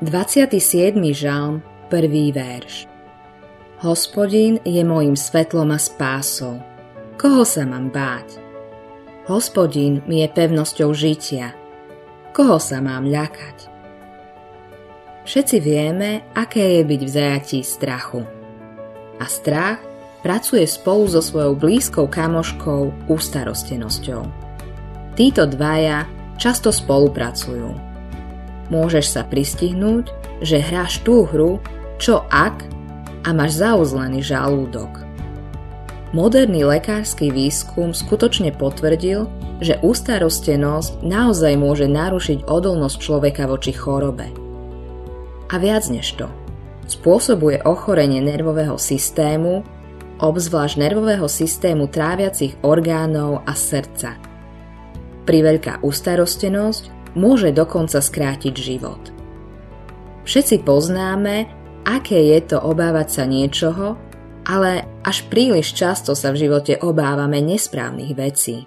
27. žalm, prvý verš. Hospodin je mojim svetlom a spásou. Koho sa mám báť? Hospodin mi je pevnosťou žitia. Koho sa mám ľakať? Všetci vieme, aké je byť v zajatí strachu. A strach pracuje spolu so svojou blízkou kamoškou ústarostenosťou. Títo dvaja často spolupracujú môžeš sa pristihnúť, že hráš tú hru, čo ak a máš zauzlený žalúdok. Moderný lekársky výskum skutočne potvrdil, že ústarostenosť naozaj môže narušiť odolnosť človeka voči chorobe. A viac než to, spôsobuje ochorenie nervového systému, obzvlášť nervového systému tráviacich orgánov a srdca. Priveľká ústarostenosť môže dokonca skrátiť život. Všetci poznáme, aké je to obávať sa niečoho, ale až príliš často sa v živote obávame nesprávnych vecí.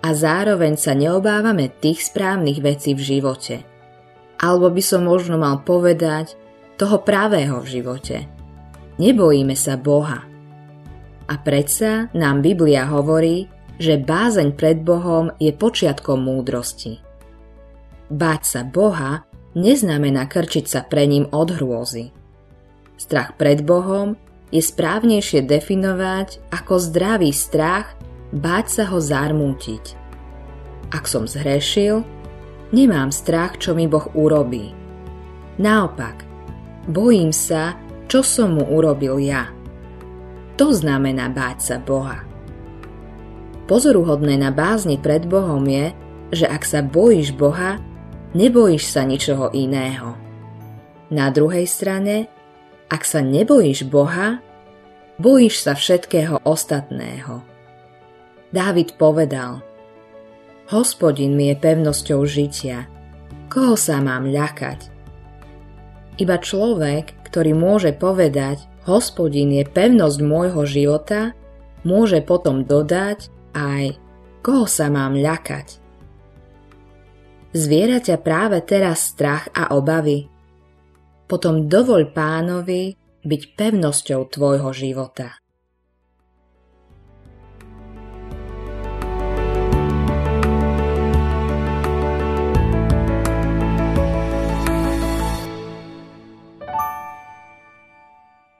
A zároveň sa neobávame tých správnych vecí v živote. Alebo by som možno mal povedať toho pravého v živote. Nebojíme sa Boha. A predsa nám Biblia hovorí, že bázeň pred Bohom je počiatkom múdrosti. Báť sa Boha neznamená krčiť sa pre ním od hrôzy. Strach pred Bohom je správnejšie definovať ako zdravý strach báť sa ho zarmútiť. Ak som zhrešil, nemám strach, čo mi Boh urobí. Naopak, bojím sa, čo som mu urobil ja. To znamená báť sa Boha. Pozoruhodné na bázni pred Bohom je, že ak sa bojíš Boha, nebojíš sa ničoho iného. Na druhej strane, ak sa nebojíš Boha, bojíš sa všetkého ostatného. Dávid povedal, Hospodin mi je pevnosťou žitia, koho sa mám ľakať? Iba človek, ktorý môže povedať, Hospodin je pevnosť môjho života, môže potom dodať aj, koho sa mám ľakať. Zviera práve teraz strach a obavy? Potom dovoľ pánovi byť pevnosťou tvojho života.